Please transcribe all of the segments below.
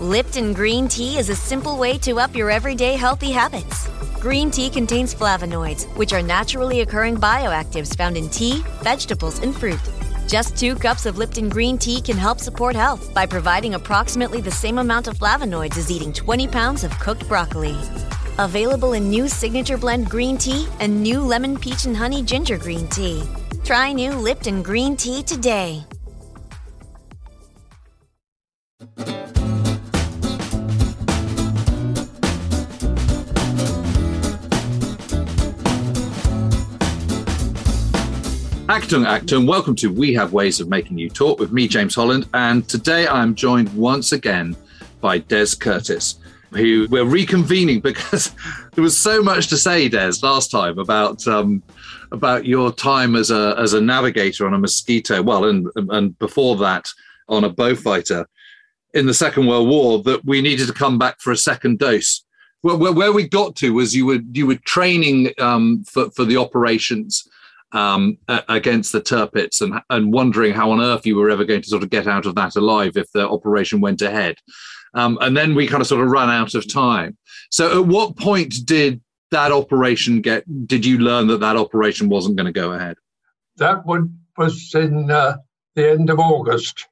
Lipton green tea is a simple way to up your everyday healthy habits. Green tea contains flavonoids, which are naturally occurring bioactives found in tea, vegetables, and fruit. Just two cups of Lipton green tea can help support health by providing approximately the same amount of flavonoids as eating 20 pounds of cooked broccoli. Available in new signature blend green tea and new lemon peach and honey ginger green tea. Try new Lipton green tea today. Actung Actung, welcome to We Have Ways of Making You Talk with me, James Holland. And today I'm joined once again by Des Curtis, who we're reconvening because there was so much to say, Des, last time about um, about your time as a as a navigator on a mosquito, well, and and before that on a Beaufighter in the Second World War, that we needed to come back for a second dose. Well, where, where we got to was you were you were training um, for for the operations um, against the Tirpitz and, and wondering how on earth you were ever going to sort of get out of that alive if the operation went ahead. Um, and then we kind of sort of ran out of time. So at what point did that operation get, did you learn that that operation wasn't going to go ahead? That was in uh, the end of August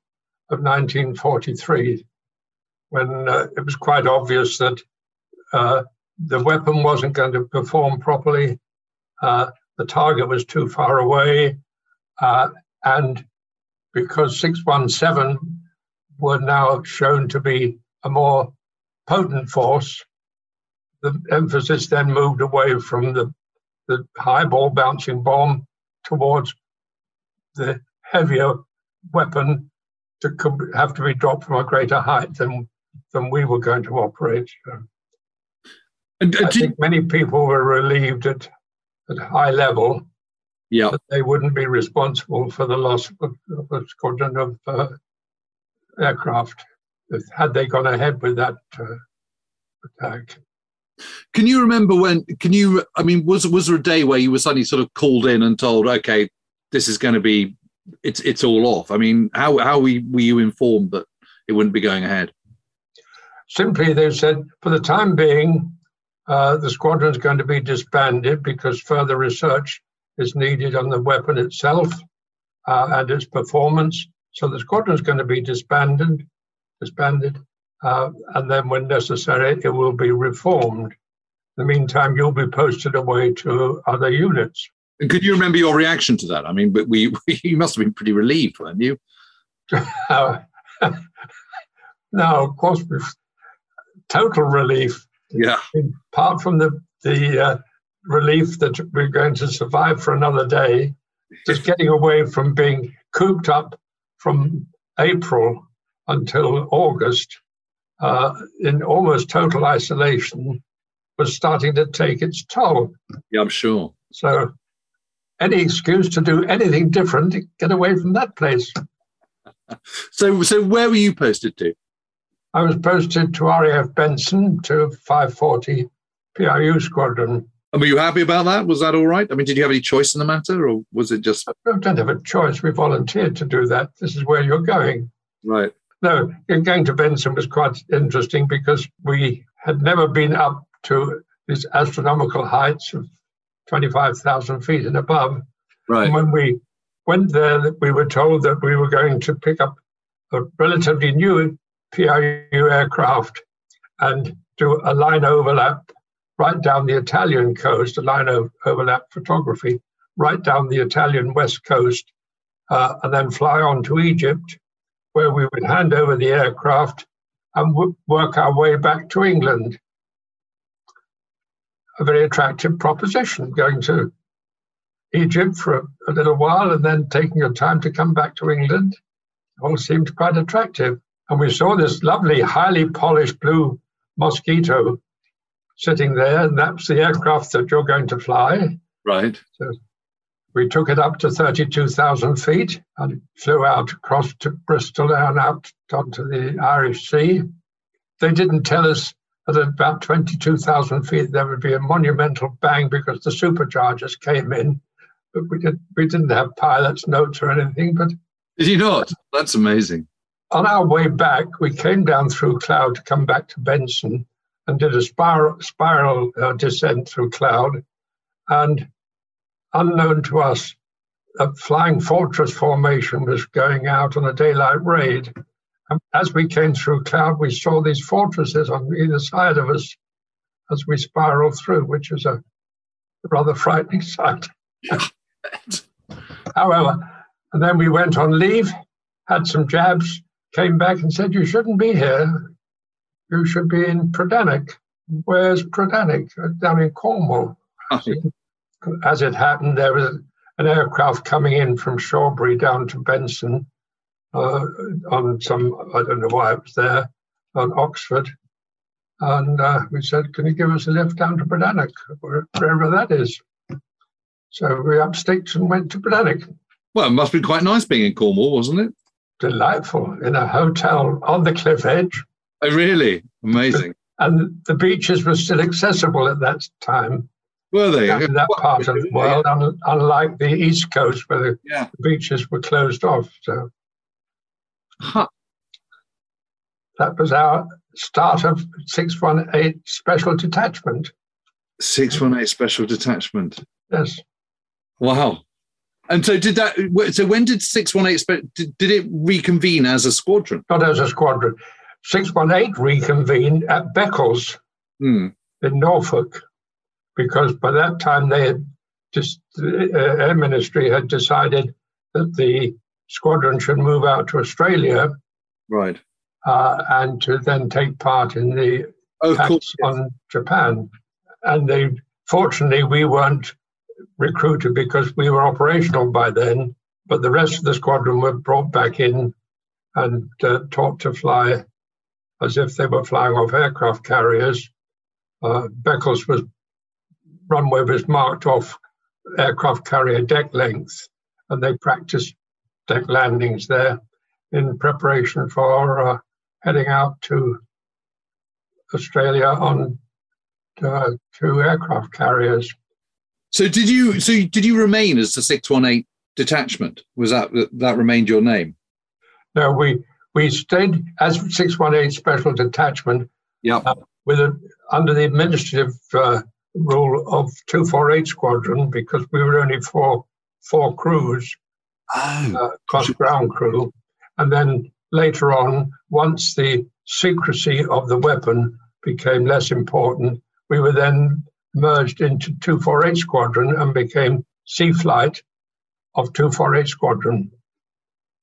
of 1943 when uh, it was quite obvious that uh, the weapon wasn't going to perform properly. The target was too far away, uh, and because 617 were now shown to be a more potent force, the emphasis then moved away from the, the Highball bouncing bomb towards the heavier weapon to have to be dropped from a greater height than than we were going to operate. And, uh, I think many people were relieved at at a high level, yeah, they wouldn't be responsible for the loss of, of a squadron of uh, aircraft had they gone ahead with that uh, attack. Can you remember when? Can you? I mean, was was there a day where you were suddenly sort of called in and told, "Okay, this is going to be, it's it's all off"? I mean, how how were you informed that it wouldn't be going ahead? Simply, they said, for the time being, uh, the squadron is going to be disbanded because further research is needed on the weapon itself uh, and its performance. So the squadron is going to be disbanded, disbanded, uh, and then when necessary, it will be reformed. In the meantime, you'll be posted away to other units. Could you remember your reaction to that? I mean, but we, we you must have been pretty relieved, weren't you? no, of course, total relief yeah. Apart from the the uh, relief that we're going to survive for another day, just getting away from being cooped up from April until August uh, in almost total isolation was starting to take its toll. Yeah, I'm sure. So, any excuse to do anything different, get away from that place. so, so where were you posted to? I was posted to RAF Benson to 540 PRU Squadron. And were you happy about that? Was that all right? I mean, did you have any choice in the matter, or was it just? I don't have a choice. We volunteered to do that. This is where you're going. Right. No, going to Benson was quite interesting because we had never been up to these astronomical heights of 25,000 feet and above. Right. And when we went there, we were told that we were going to pick up a relatively new PRU aircraft and do a line overlap right down the Italian coast, a line of overlap photography right down the Italian west coast uh, and then fly on to Egypt, where we would hand over the aircraft and w- work our way back to England. A very attractive proposition, going to Egypt for a, a little while and then taking your time to come back to England. All seemed quite attractive. And we saw this lovely, highly polished blue mosquito sitting there, and that's the aircraft that you're going to fly. Right. So we took it up to 32,000 feet and flew out across to Bristol and out onto the Irish Sea. They didn't tell us that at about 22,000 feet there would be a monumental bang because the superchargers came in, but we, did, we didn't have pilot's notes or anything. But did you not? That's amazing. On our way back, we came down through cloud to come back to Benson and did a spiral, spiral uh, descent through cloud. And unknown to us, a flying fortress formation was going out on a daylight raid. And as we came through cloud, we saw these fortresses on either side of us as we spiraled through, which is a rather frightening sight. However, and then we went on leave, had some jabs, came back and said, You shouldn't be here. You should be in Predannack. Where's Predannack? Down in Cornwall. As it happened, there was an aircraft coming in from Shawbury down to Benson uh, on some, I don't know why it was there, on Oxford. And uh, we said, Can you give us a lift down to Predannack, wherever that is? So we up sticks and went to Predannack. Well, it must be quite nice being in Cornwall, wasn't it? Delightful in a hotel on the cliff edge. Oh, really? Amazing. and the beaches were still accessible at that time. Were they? In that part of the world, yeah. unlike the East Coast where the, yeah. beaches were closed off. So huh. that was our start of 618 Special Detachment. 618 Special Detachment. Yes. Wow. And so did that? So when did six one eight? Did, did it reconvene as a squadron? Not as a squadron. Six one eight reconvened at Beccles hmm. in Norfolk, because by that time they had just the uh, Air Ministry had decided that the squadron should move out to Australia, right, uh, and to then take part in the oh, attacks cool. on Japan. And they fortunately we weren't recruited because we were operational by then, but the rest of the squadron were brought back in and uh, taught to fly as if they were flying off aircraft carriers. Uh, Beccles was runway was marked off aircraft carrier deck length, and they practiced deck landings there in preparation for uh, heading out to Australia on uh, two aircraft carriers. So did you? So did you remain as the six one eight detachment? Was that that remained your name? No, we we stayed as six one eight special detachment. Yeah. Uh, with a, under the administrative uh, rule of two four eight squadron because we were only four four crews, oh. uh, cross ground crew, and then later on, once the secrecy of the weapon became less important, we were then merged into 248 Squadron and became Sea Flight of 248 Squadron.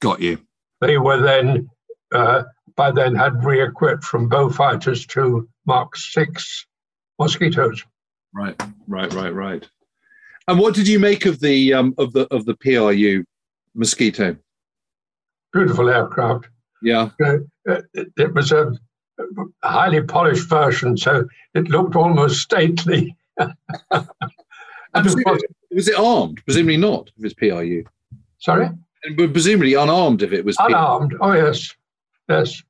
Got you. They were then, uh, by then, had re equipped from Beaufighters to Mark 6 Mosquitoes. Right, right, right, right. And what did you make of the um, of the of the PRU Mosquito? Beautiful aircraft. Yeah. Uh, it, it was a highly polished version, so it looked almost stately. was, was, it armed? Presumably not, if it's PRU. Sorry? And presumably unarmed if it was unarmed. PRU. Oh yes, yes.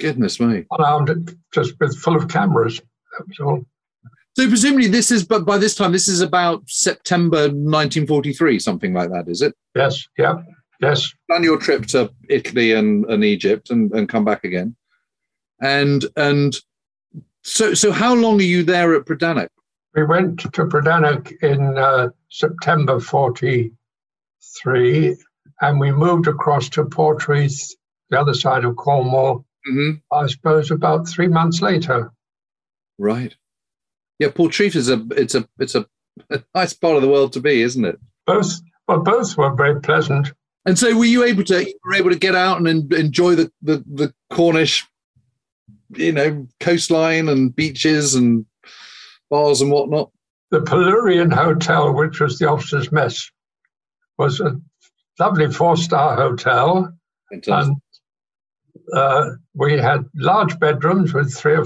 Goodness me. Unarmed, just with full of cameras. That was all. So presumably this is, but by this time this is about September 1943, something like that, is it? Yes. Yeah. Yes. Plan your trip to Italy and, and Egypt and, and come back again. And and so so how long are you there at Predannack? We went to Predannack in uh, September 43 and we moved across to Portreath, the other side of Cornwall, mm-hmm. I suppose about three months later. Right. Yeah, Portreath is a it's a it's a a nice part of the world to be, isn't it? Both, well, both were very pleasant. And so, were you able to you were able to get out and enjoy the, the, the Cornish, you know, coastline and beaches and bars and whatnot? The Polurrian Hotel, which was the officers' mess, was a lovely four-star hotel, and uh, we had large bedrooms with three or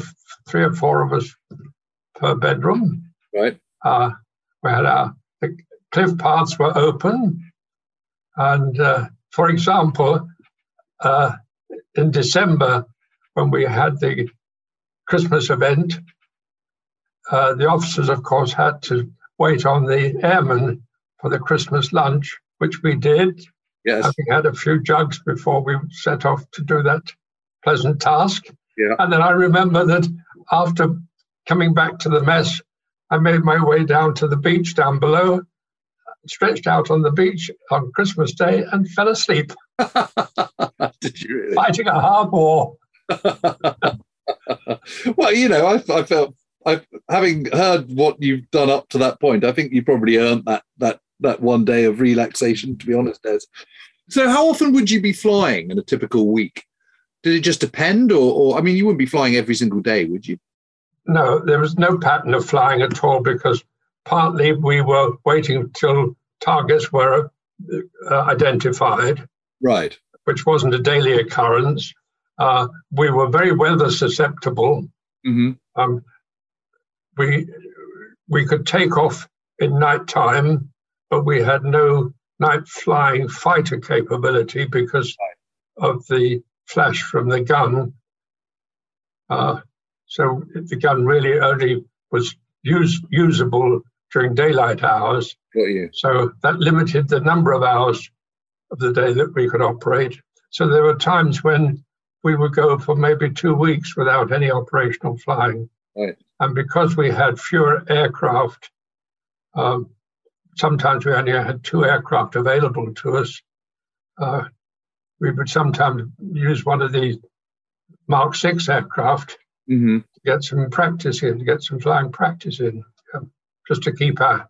three or four of us per bedroom. Right. Uh, we had our the cliff paths were open, and uh, for example, uh, in December when we had the Christmas event, uh, the officers, of course, had to wait on the airmen for the Christmas lunch, which we did. Yes. Having had a few jugs before we set off to do that pleasant task. Yeah. And then I remember that after coming back to the mess, I made my way down to the beach down below, stretched out on the beach on Christmas Day, and fell asleep. Did you really? Fighting a hard war. well, you know, I, I felt, I, having heard what you've done up to that point, I think you probably earned that that that one day of relaxation. To be honest, Des. So, how often would you be flying in a typical week? Did it just depend, or, or I mean, you wouldn't be flying every single day, would you? No, there was no pattern of flying at all because partly we were waiting till targets were uh, identified, Right. which wasn't a daily occurrence. Uh, we were very weather susceptible. hmm Um, we we could take off in night time, but we had no night flying fighter capability because of the flash from the gun. Uh, so the gun really only was use, usable during daylight hours. So that limited the number of hours of the day that we could operate. So there were times when we would go for maybe two weeks without any operational flying. Right. And because we had fewer aircraft, um, sometimes we only had two aircraft available to us. Uh, we would sometimes use one of the Mark 6 aircraft hmm to get some practice in, to get some flying practice in, um, just to keep our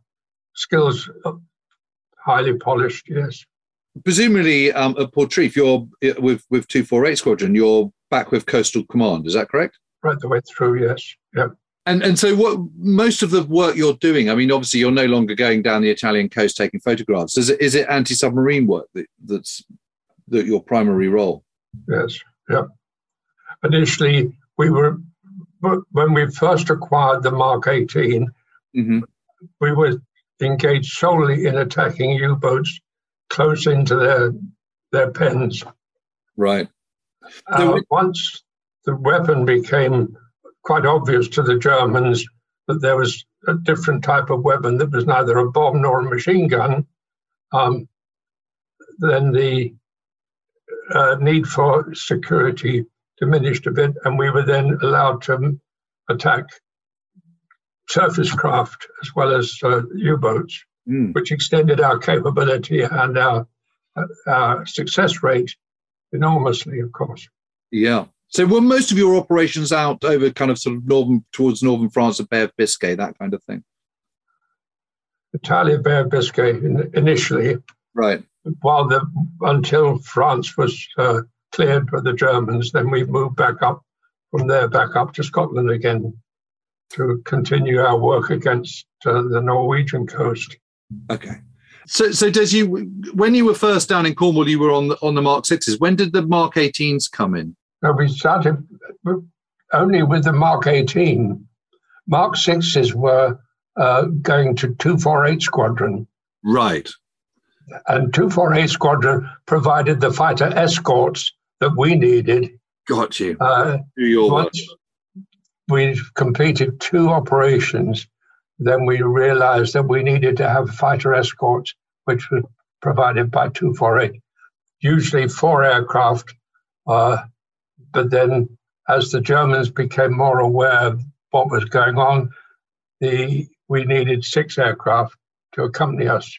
skills highly polished, yes. Presumably, um, at Portreath, you're with with two four eight squadron. You're back with Coastal Command. Is that correct? Right the way through, yes. Yeah. And and so what most of the work you're doing, I mean, obviously you're no longer going down the Italian coast taking photographs. Is it is it anti submarine work that, that's that your primary role? Yes, yeah. Initially, we were when we first acquired the Mark 18, hmm we were engaged solely in attacking U-boats close into their their pens. Right. Uh, were- once the weapon became quite obvious to the Germans that there was a different type of weapon that was neither a bomb nor a machine gun, um, then the uh, need for security diminished a bit, and we were then allowed to attack surface craft as well as uh, U-boats, Mm. which extended our capability and our, our success rate enormously, of course. Yeah. So were most of your operations out over kind of sort of northern towards northern France, the Bay of Biscay, that kind of thing? Italia Bay of Biscay in, initially, Right. while the until France was uh, cleared by the Germans, then we moved back up from there back up to Scotland again to continue our work against uh, the Norwegian coast. Okay. So, so does you when you were first down in Cornwall, you were on the on the Mark sixes. When did the Mark 18s come in? Now we started only with the Mark 18. Mark 6s were uh, going to 248 Squadron, Right. and 248 Squadron provided the fighter escorts that we needed. Got you. Uh, Do your work. once we completed two operations, then we realized that we needed to have fighter escorts, which were provided by 248, usually four aircraft. Uh, but then, as the Germans became more aware of what was going on, the we needed six aircraft to accompany us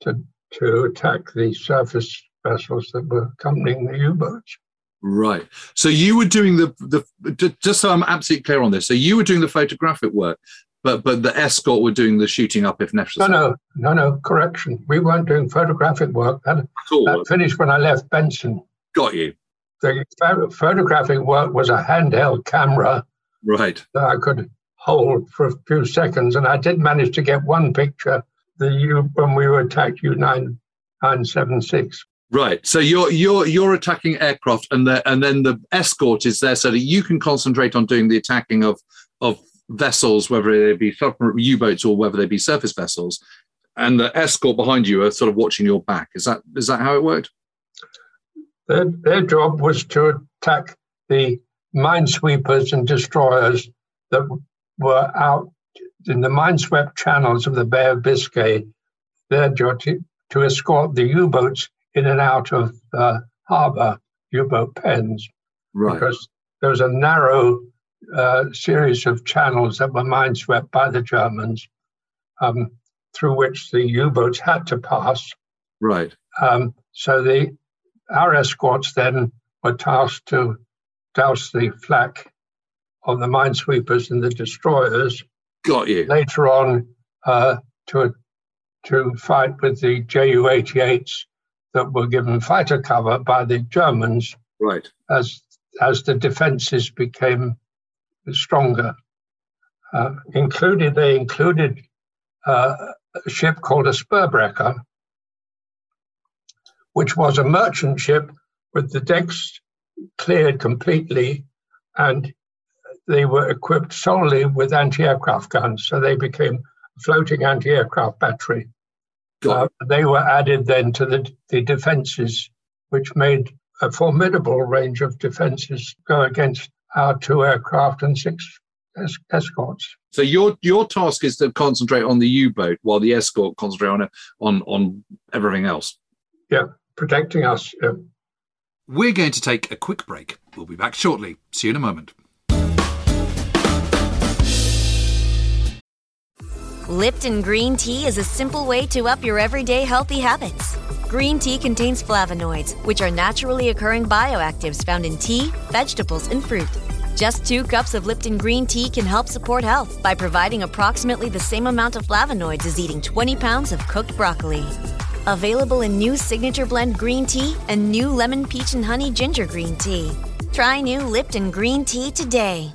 to to attack the surface vessels that were accompanying the U-boats. Right. So you were doing the the just so I'm absolutely clear on this. So you were doing the photographic work. But but the escort were doing the shooting up if necessary. No, no, no, no. Correction. We weren't doing photographic work. That, that finished when I left Benson. Got you. The photographic work was a handheld camera. Right. That I could hold for a few seconds, and I did manage to get one picture. The U when we were attacked U nine nine seven six. Right. So you're you're you're attacking aircraft, and the and then the escort is there so that you can concentrate on doing the attacking of of vessels, whether they be U-boats or whether they be surface vessels, and the escort behind you are sort of watching your back. Is that is that how it worked? Their, their job was to attack the minesweepers and destroyers that were out in the mineswept channels of the Bay of Biscay. Their job to, to escort the U-boats in and out of uh, harbour, U-boat pens, right. because there was a narrow uh, series of channels that were mineswept by the Germans, um, through which the U-boats had to pass. Right. Um, so the our escorts then were tasked to douse the flak of the minesweepers and the destroyers. Got you. Later on, uh, to to fight with the Ju-88s that were given fighter cover by the Germans. Right. As as the defences became stronger. Uh, included they included uh, a ship called a Sperrbrecher, which was a merchant ship with the decks cleared completely, and they were equipped solely with anti-aircraft guns. So they became a floating anti-aircraft battery. Uh, they were added then to the, the defences, which made a formidable range of defences go against our two aircraft and six es- escorts. So your your task is to concentrate on the U-boat while the escort concentrate on on on everything else. Yeah, protecting us. Yeah. We're going to take a quick break. We'll be back shortly. See you in a moment. Lipton green tea is a simple way to up your everyday healthy habits. Green tea contains flavonoids, which are naturally occurring bioactives found in tea, vegetables, and fruit. Just two cups of Lipton green tea can help support health by providing approximately the same amount of flavonoids as eating 20 pounds of cooked broccoli. Available in new signature blend green tea and new lemon peach and honey ginger green tea. Try new Lipton green tea today.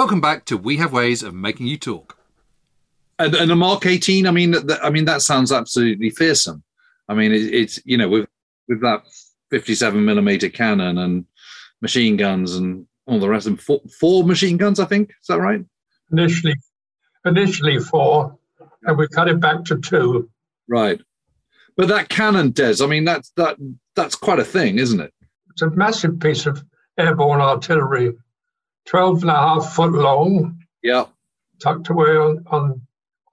Welcome back to We Have Ways of Making You Talk. And, and a Mark 18, I mean, that, I mean that sounds absolutely fearsome. I mean, it, it's you know with with that 57 millimeter cannon and machine guns and all the rest of them, four, four machine guns, I think. Is that right? Initially, initially four, and we cut it back to two. Right, but that cannon, Des, I mean, that's that that's quite a thing, isn't it? It's a massive piece of airborne artillery 12 and a half foot long. Yeah. Tucked away on, on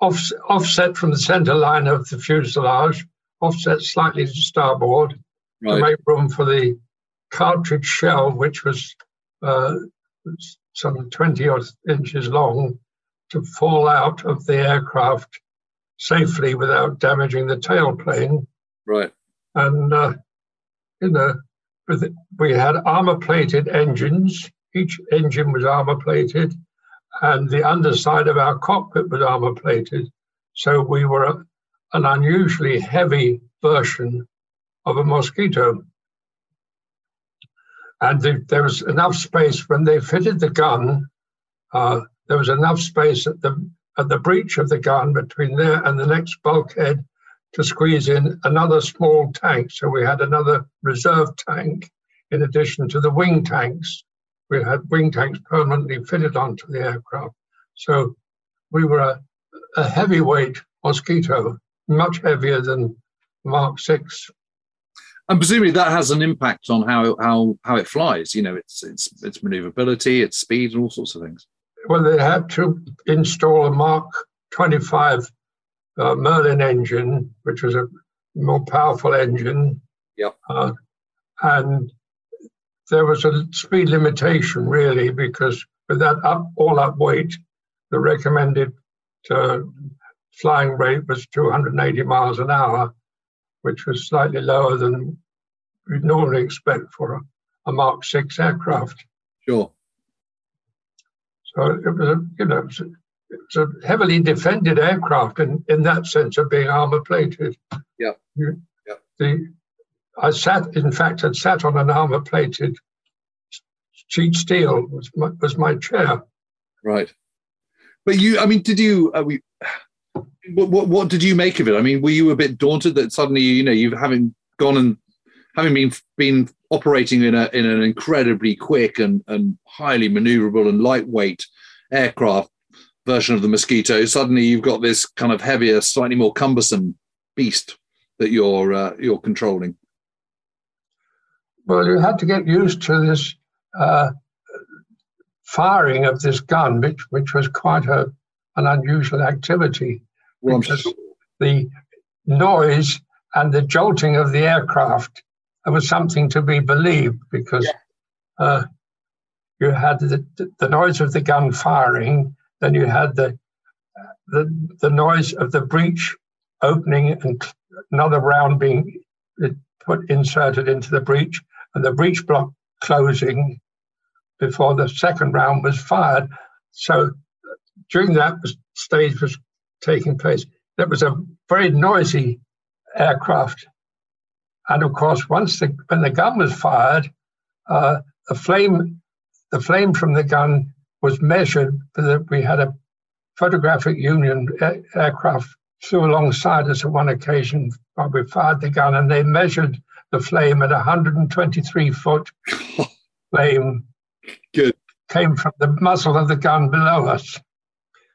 off, offset from the center line of the fuselage offset slightly to starboard Right. to make room for the cartridge shell, which was uh, some 20 odd inches long, to fall out of the aircraft safely without damaging the tailplane. Right. And, uh, you know, with, we had armor plated engines. Each engine was armor plated, and the underside of our cockpit was armor plated. So we were a, an unusually heavy version of a mosquito. And the, there was enough space when they fitted the gun. Uh, there was enough space at the at the breech of the gun between there and the next bulkhead to squeeze in another small tank. So we had another reserve tank in addition to the wing tanks. We had wing tanks permanently fitted onto the aircraft. So we were a, a heavyweight mosquito, much heavier than Mark 6. And presumably that has an impact on how how how it flies. You know, its its its maneuverability, its speed, and all sorts of things. Well, they had to install a Mark 25 uh, Merlin engine, which was a more powerful engine. Yep. Uh, and there was a speed limitation, really, because with that up, all up weight, the recommended uh, flying rate was 280 miles an hour, which was slightly lower than we'd normally expect for a, a Mark 6 aircraft. Sure. So it was, a, you know, it was, a, it was a heavily defended aircraft in, in that sense of being armor plated. Yeah. You, yeah. The, I sat, in fact, had sat on an armor plated sheet steel was my, was my chair. Right. But you, I mean, did you? Uh, we, what, what what did you make of it? I mean, were you a bit daunted that suddenly you know you've having gone and having been been operating in a in an incredibly quick and and highly maneuverable and lightweight aircraft version of the Mosquito, suddenly you've got this kind of heavier, slightly more cumbersome beast that you're uh, you're controlling. Well, you had to get used to this uh, firing of this gun, which which was quite a an unusual activity Well, because the noise and the jolting of the aircraft was something to be believed because uh, you had the, the noise of the gun firing, then you had the the, the noise of the breech opening and another round being put inserted into the breech and the breech block closing before the second round was fired. So during that stage was taking place, it was a very noisy aircraft. And of course, once the when the gun was fired, uh, the flame the flame from the gun was measured. That we had a photographic union aircraft flew alongside us on one occasion while we fired the gun, and they measured the flame at 123 foot flame. Good. Came from the muzzle of the gun below us.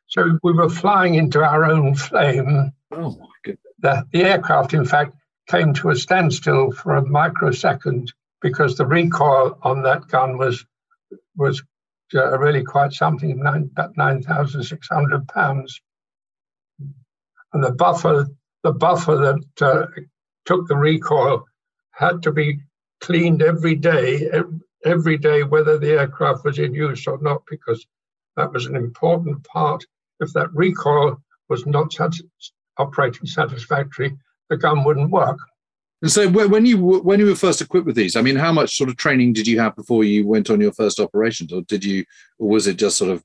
So we were flying into our own flame. Oh my goodness. The, the aircraft, in fact, came to a standstill for a microsecond because the recoil on that gun was was uh, really quite something, nine, about 9,600 pounds. And the buffer, the buffer that uh, took the recoil had to be cleaned every day, every day, whether the aircraft was in use or not, because that was an important part. If that recoil was not sat- operating satisfactory, the gun wouldn't work. And so when you when you were first equipped with these, I mean, how much sort of training did you have before you went on your first operations, or did you, or was it just sort of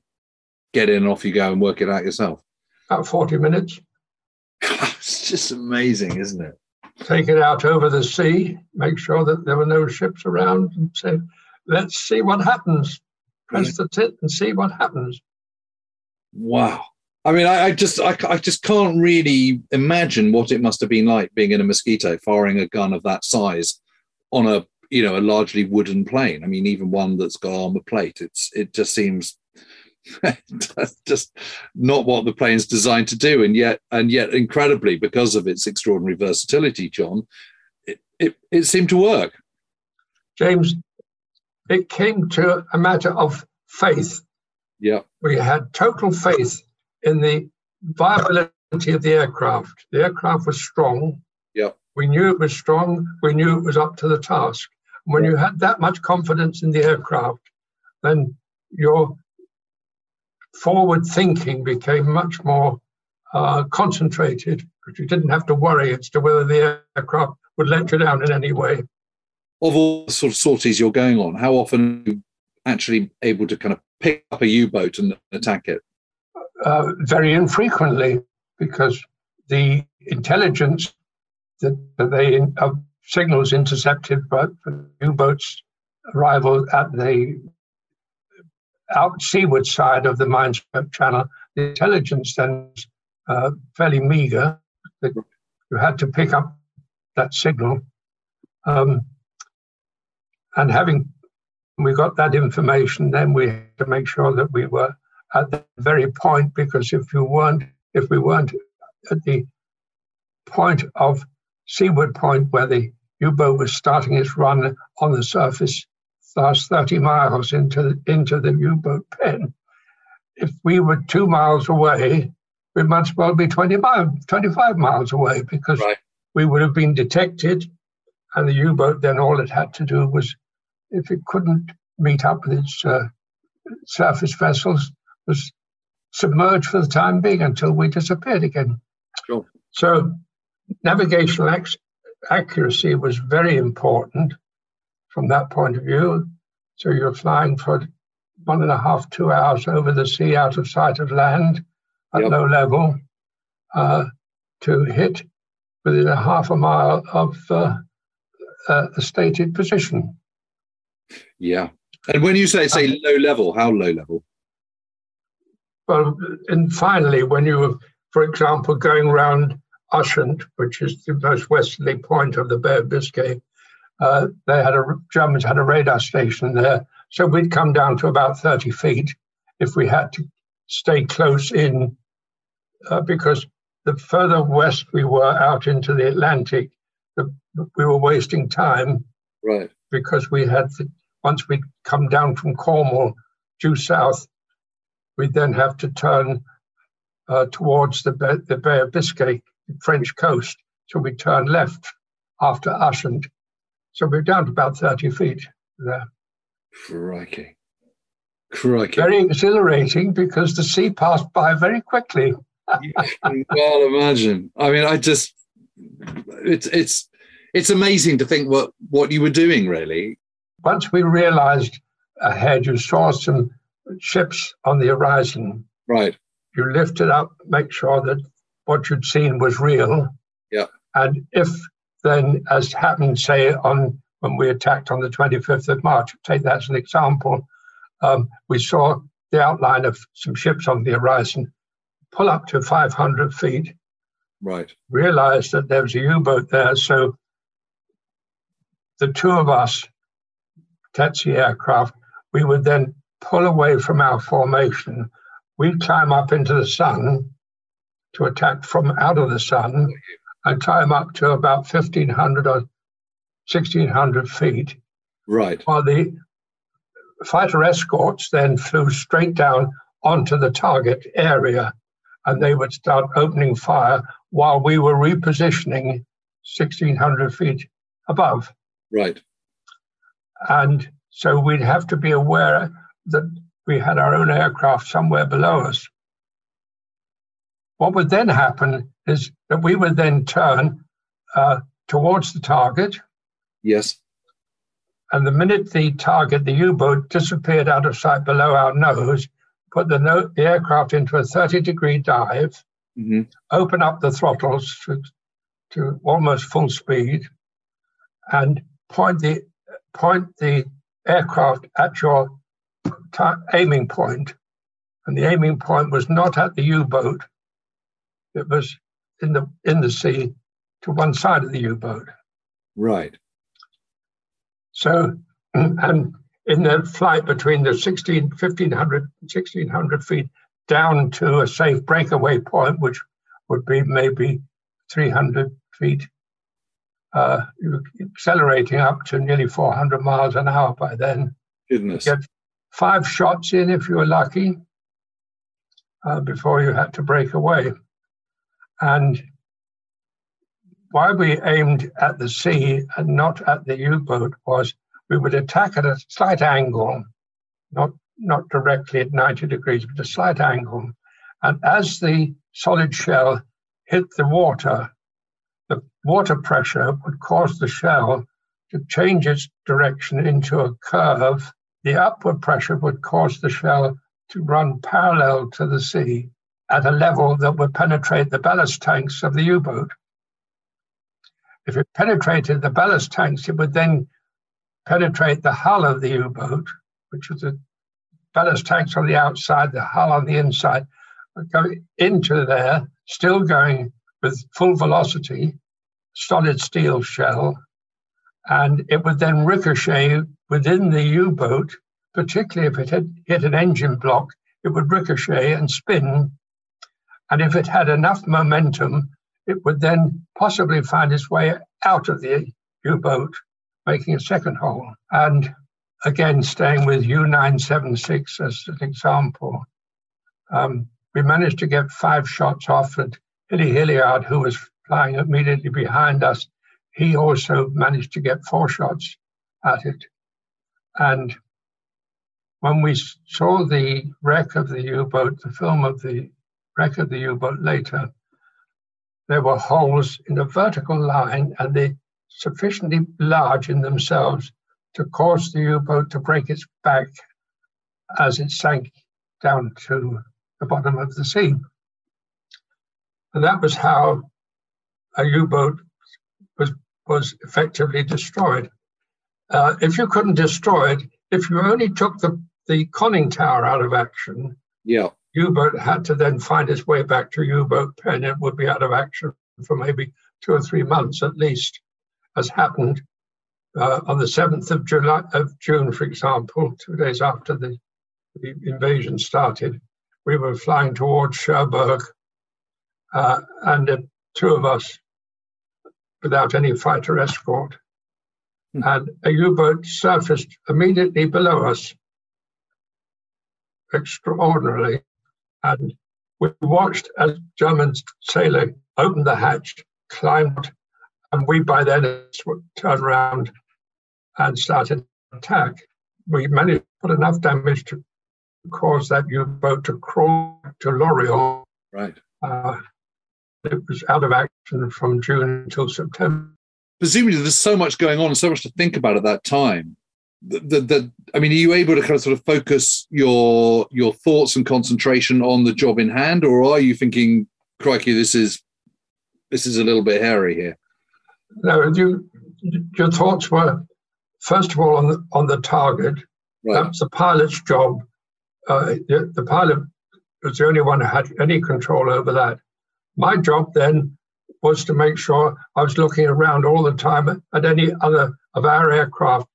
get in and off you go and work it out yourself? About 40 minutes. it's just amazing, isn't it? Take it out over the sea, make sure that there were no ships around, and say, let's see what happens. Press the tit and see what happens. Wow. I mean, I, I just I, I just can't really imagine what it must have been like being in a mosquito, firing a gun of that size on a you know a largely wooden plane. I mean, even one that's got armor plate. It's it just seems that's just not what the plane's designed to do, and yet and yet incredibly because of its extraordinary versatility, John, it it, it seemed to work. James, it came to a matter of faith. Yeah. We had total faith in the viability of the aircraft. The aircraft was strong. Yeah. We knew it was strong. We knew it was up to the task. When you had that much confidence in the aircraft, then your forward thinking became much more uh, concentrated because you didn't have to worry as to whether the aircraft would let you down in any way. Of all the sort of sorties you're going on, how often are you actually able to kind of pick up a U-boat and attack it? Uh, very infrequently, because the intelligence that, they uh, signals intercepted by U-boats arrival at the out seaward side of the Mineswept Channel, the intelligence then was uh, fairly meager. You had to pick up that signal. Um, and having we got that information, then we had to make sure that we were at the very point, because if you weren't, if we weren't at the point of seaward point where the U-boat was starting its run on the surface, last 30 miles into the, into the U-boat pen. If we were two miles away, we might as well be 25, 25 miles away because right. we would have been detected, and the U-boat then all it had to do was, if it couldn't meet up with its uh, surface vessels, was submerged for the time being until we disappeared again. Sure. So navigational ac- accuracy was very important from that point of view. So you're flying for one and a half, two hours over the sea out of sight of land at yep. low level uh, to hit within a half a mile of uh, uh, a stated position. Yeah. And when you say, say, low level, how low level? Well, and finally, when you were, for example, going around Ushant, which is the most westerly point of the Bay of Biscay, uh, they had a Germans had a radar station there, so we'd come down to about 30 feet if we had to stay close in, uh, because the further west we were out into the Atlantic, the, we were wasting time. Right. Because we had the, once we'd come down from Cornwall due south, we'd then have to turn uh, towards the Bay, the Bay of Biscay, French coast. So we turn left after Ushant so we're down to about 30 feet there. Crikey. Crikey. Very exhilarating because the sea passed by very quickly. you can well imagine. I mean, I just it's it's it's amazing to think what what you were doing really. Once we realized ahead, you saw some ships on the horizon. Right. You lifted up, make sure that what you'd seen was real. Yeah. And if then, as happened, say, on when we attacked on the 25th of March, take that as an example, um, we saw the outline of some ships on the horizon pull up to 500 feet. Right. Realized that there was a U boat there. So the two of us, Tsetse aircraft, we would then pull away from our formation. We'd climb up into the sun to attack from out of the sun and climb up to about 1,500 or 1,600 feet. Right. While the fighter escorts then flew straight down onto the target area and they would start opening fire while we were repositioning 1,600 feet above. Right. And so we'd have to be aware that we had our own aircraft somewhere below us. What would then happen is that we would then turn uh, towards the target. Yes. And the minute the target, the U boat, disappeared out of sight below our nose, put the, no- the aircraft into a 30 degree dive, mm-hmm. open up the throttles to, to almost full speed, and point the, point the aircraft at your aiming point. And the aiming point was not at the U boat, it was in the in the sea to one side of the U-boat. Right. So, and in the flight between the 16, 1500, 1600 feet down to a safe breakaway point, which would be maybe 300 feet, uh, accelerating up to nearly 400 miles an hour by then. Goodness. Get five shots in if you were lucky uh, before you had to break away. And why we aimed at the sea and not at the U-boat was we would attack at a slight angle, not not directly at 90 degrees, but a slight angle. And as the solid shell hit the water, the water pressure would cause the shell to change its direction into a curve. The upward pressure would cause the shell to run parallel to the sea at a level that would penetrate the ballast tanks of the U boat. If it penetrated the ballast tanks, it would then penetrate the hull of the U boat, which was the ballast tanks on the outside, the hull on the inside, would go into there, still going with full velocity, solid steel shell, and it would then ricochet within the U boat, particularly if it had hit an engine block, it would ricochet and spin. And if it had enough momentum, it would then possibly find its way out of the U boat, making a second hole. And again, staying with U976 as an example, um, we managed to get five shots off at Hilly Hilliard, who was flying immediately behind us. He also managed to get four shots at it. And when we saw the wreck of the U boat, the film of the wreck of the U boat later, there were holes in a vertical line and they sufficiently large in themselves to cause the U boat to break its back as it sank down to the bottom of the sea. And that was how a U boat was, was effectively destroyed. Uh, if you couldn't destroy it, if you only took the, the conning tower out of action, yeah. U-boat had to then find its way back to U-boat pen. It would be out of action for maybe two or three months at least, as happened uh, on the 7th of July of June, for example, two days after the, the invasion started. We were flying towards Cherbourg, uh, and uh, two of us, without any fighter escort, mm. and a U-boat surfaced immediately below us, extraordinarily, and we watched as German sailor opened the hatch, climbed, and we by then turned around and started attack. We managed to put enough damage to cause that U-boat to crawl to Lorient. Right. Uh, it was out of action from June until September. Presumably, there's so much going on, so much to think about at that time. That, I mean, are you able to kind of sort of focus your your thoughts and concentration on the job in hand, or are you thinking, "Crikey, this is this is a little bit hairy here"? No, you, your thoughts were first of all on the on the target. Right. That's the pilot's job. Uh, the, the pilot was the only one who had any control over that. My job then was to make sure I was looking around all the time at any other of our aircraft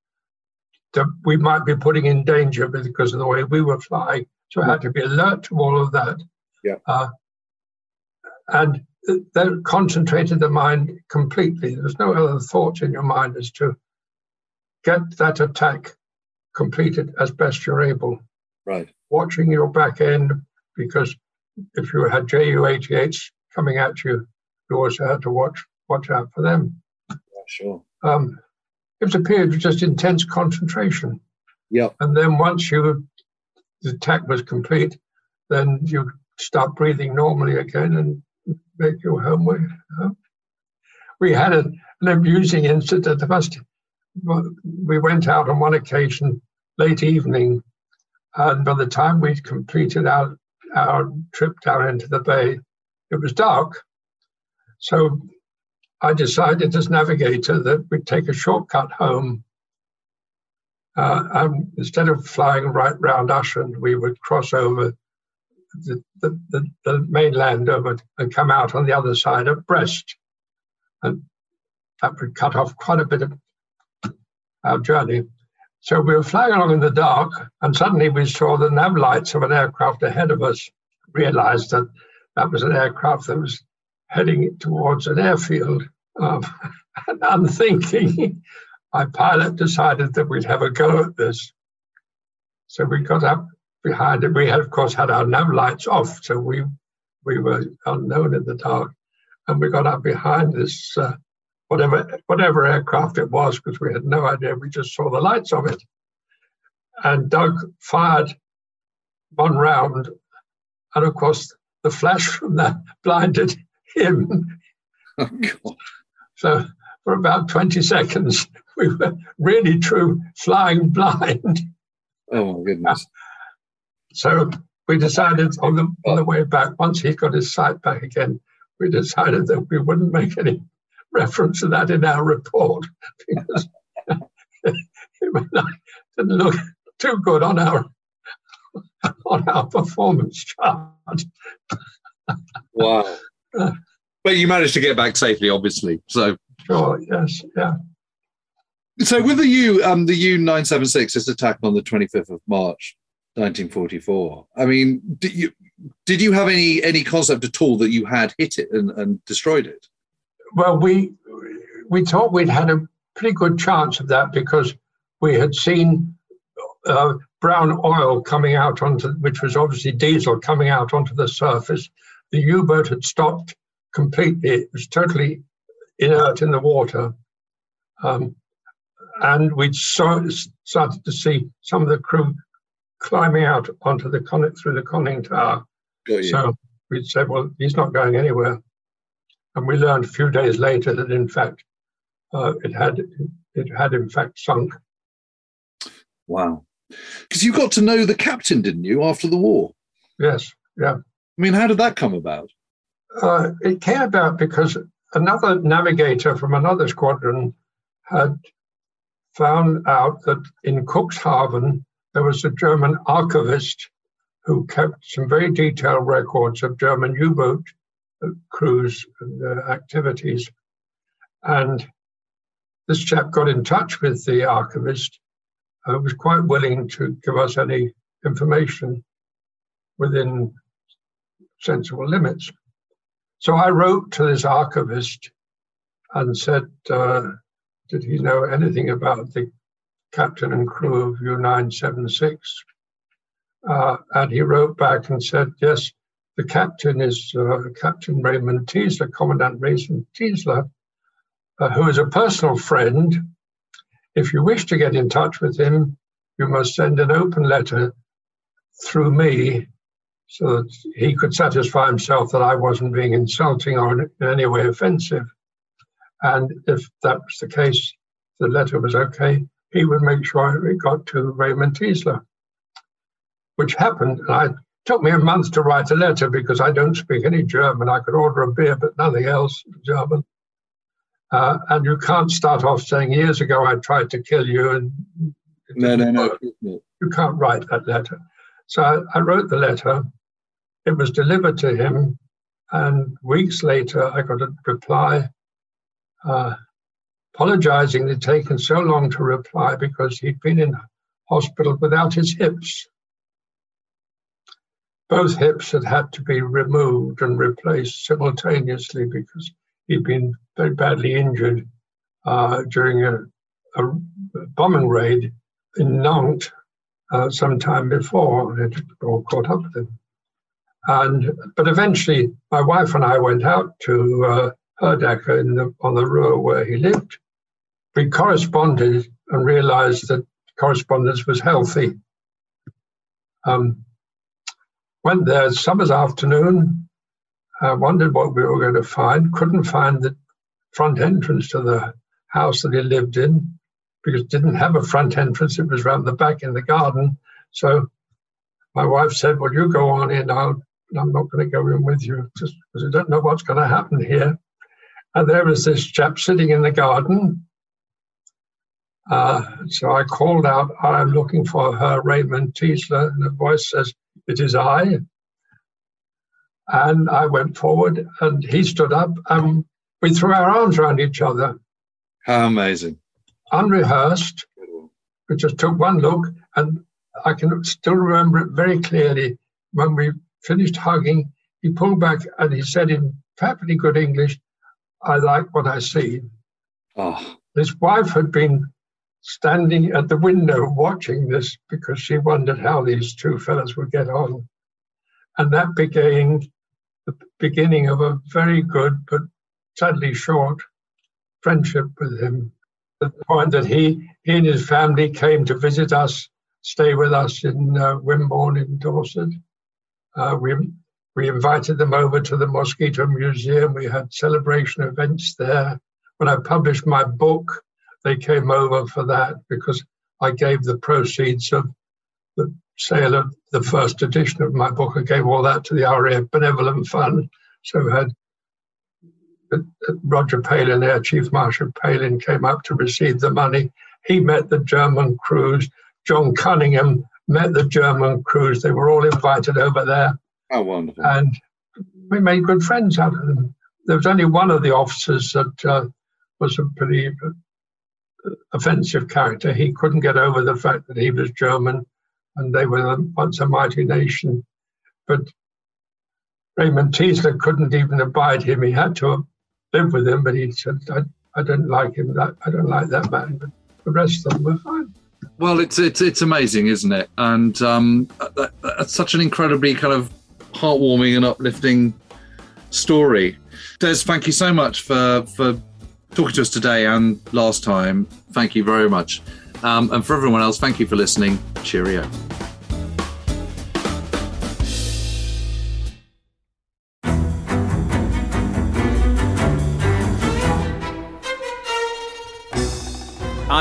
that we might be putting in danger because of the way we were flying. So I had to be alert to all of that. Yeah. Uh, and that concentrated the mind completely. There was no other thoughts in your mind as to get that attack completed as best you're able. Right. Watching your back end, because if you had Ju-88s coming at you, you also had to watch watch out for them. Yeah, sure. Um, it was a period of just intense concentration. Yeah. And then once you the attack was complete, then you start breathing normally again and make your homeway. We had a, an amusing incident. at the Must, we went out on one occasion late evening, and by the time we'd completed our, our trip down into the bay, it was dark. So I decided as navigator that we'd take a shortcut home. Uh, and instead of flying right round Ushant, we would cross over the, the, the, the, mainland over and come out on the other side of Brest. And that would cut off quite a bit of our journey. So we were flying along in the dark, and suddenly we saw the nav lights of an aircraft ahead of us, realized that that was an aircraft that was heading towards an airfield. Um, unthinking, my pilot decided that we'd have a go at this. So we got up behind it. We had, of course, had our nav lights off, so we we were unknown in the dark. and we got up behind this uh, whatever whatever aircraft it was because we had no idea. We just saw the lights of it, and Doug fired one round, and of course the flash from that blinded him. Oh, God. So for about 20 seconds, we were really true flying blind. Oh my goodness. So we decided on the on the way back, once he got his sight back again, we decided that we wouldn't make any reference to that in our report because it didn't look too good on our on our performance chart. Wow. Uh, But you managed to get back safely, obviously. So Sure, yes, yeah. So with the U, um, the U nine seven six, this attack on the twenty fifth of March, nineteen forty four. I mean, did you did you have any any concept at all that you had hit it and, and destroyed it? Well, we we thought we'd had a pretty good chance of that because we had seen uh, brown oil coming out onto, which was obviously diesel coming out onto the surface. The U-boat had stopped completely; it was totally inert in the water. Um, and we started to see some of the crew climbing out onto the con- through the conning tower. So we said, well, he's not going anywhere. And we learned a few days later that in fact uh, it had it had in fact sunk. Wow. Because you got to know the captain, didn't you, after the war? Yes, yeah. I mean, how did that come about? Uh, it came about because another navigator from another squadron had found out that in Cuxhaven there was a German archivist who kept some very detailed records of German U boat crews and their activities. And this chap got in touch with the archivist, who was quite willing to give us any information within sensible limits. So I wrote to this archivist and said, uh, did he know anything about the captain and crew of U976? Uh, and he wrote back and said, yes, the captain is uh, Captain Raimund Tiesler, Commandant Raimund Tiesler, uh, who is a personal friend. If you wish to get in touch with him, you must send an open letter through me so that he could satisfy himself that I wasn't being insulting or in any way offensive. And if that was the case, the letter was okay, he would make sure it got to Raimund Tiesler, which happened. And I, it took me a month to write a letter because I don't speak any German. I could order a beer, but nothing else in German. Uh, and you can't start off saying, years ago I tried to kill you. And no, no, no. You can't write that letter. So I, wrote the letter it was delivered to him, and weeks later, I got a reply uh, apologizing it had taken so long to reply because he'd been in hospital without his hips. Both hips had had to be removed and replaced simultaneously because he'd been very badly injured uh, during a, a, bombing raid in Nantes uh, some time before. It all caught up with him. And but eventually, my wife and I went out to uh, Herdecke in the, on the Ruhr where he lived. We corresponded and realized that correspondence was healthy. Um, went there summer's afternoon, uh, wondered what we were going to find, couldn't find the front entrance to the house that he lived in because it didn't have a front entrance, it was round the back in the garden. So my wife said, Well, you go on in, I'll I'm not going to go in with you just because I don't know what's going to happen here. And there was this chap sitting in the garden. Uh, so I called out, I'm looking for her, Raimund Tiesler. And the voice says, It is I. And I went forward and he stood up and we threw our arms around each other. How amazing. Unrehearsed. We just took one look and I can still remember it very clearly when we finished hugging, he pulled back and he said in perfectly good English, I like what I see. Oh. His wife had been standing at the window watching this because she wondered how these two fellows would get on. And that began the beginning of a very good but sadly short friendship with him. The point that he, he and his family came to visit us, stay with us in uh, Wimborne in Dorset. Uh, we, we invited them over to the Mosquito Museum. We had celebration events there. When I published my book, they came over for that because I gave the proceeds of the sale of the first edition of my book. I gave all that to the RAF Benevolent Fund. So had Roger Palin, Air Chief Marshal Palin, came up to receive the money. He met the German crews. John Cunningham met the German crews. They were all invited over there. Oh, wonderful. And we made good friends out of them. There was only one of the officers that uh, was a pretty uh, offensive character. He couldn't get over the fact that he was German and they were once a mighty nation. But Raimund Tiesler couldn't even abide him. He had to live with him, but he said, I, I don't like him. I don't like that man. But the rest of them were fine. Well, it's it's it's amazing, isn't it? And um, that, that's such an incredibly kind of heartwarming and uplifting story. Des, thank you so much for for talking to us today and last time. Thank you very much. Um, and for everyone else, thank you for listening. Cheerio.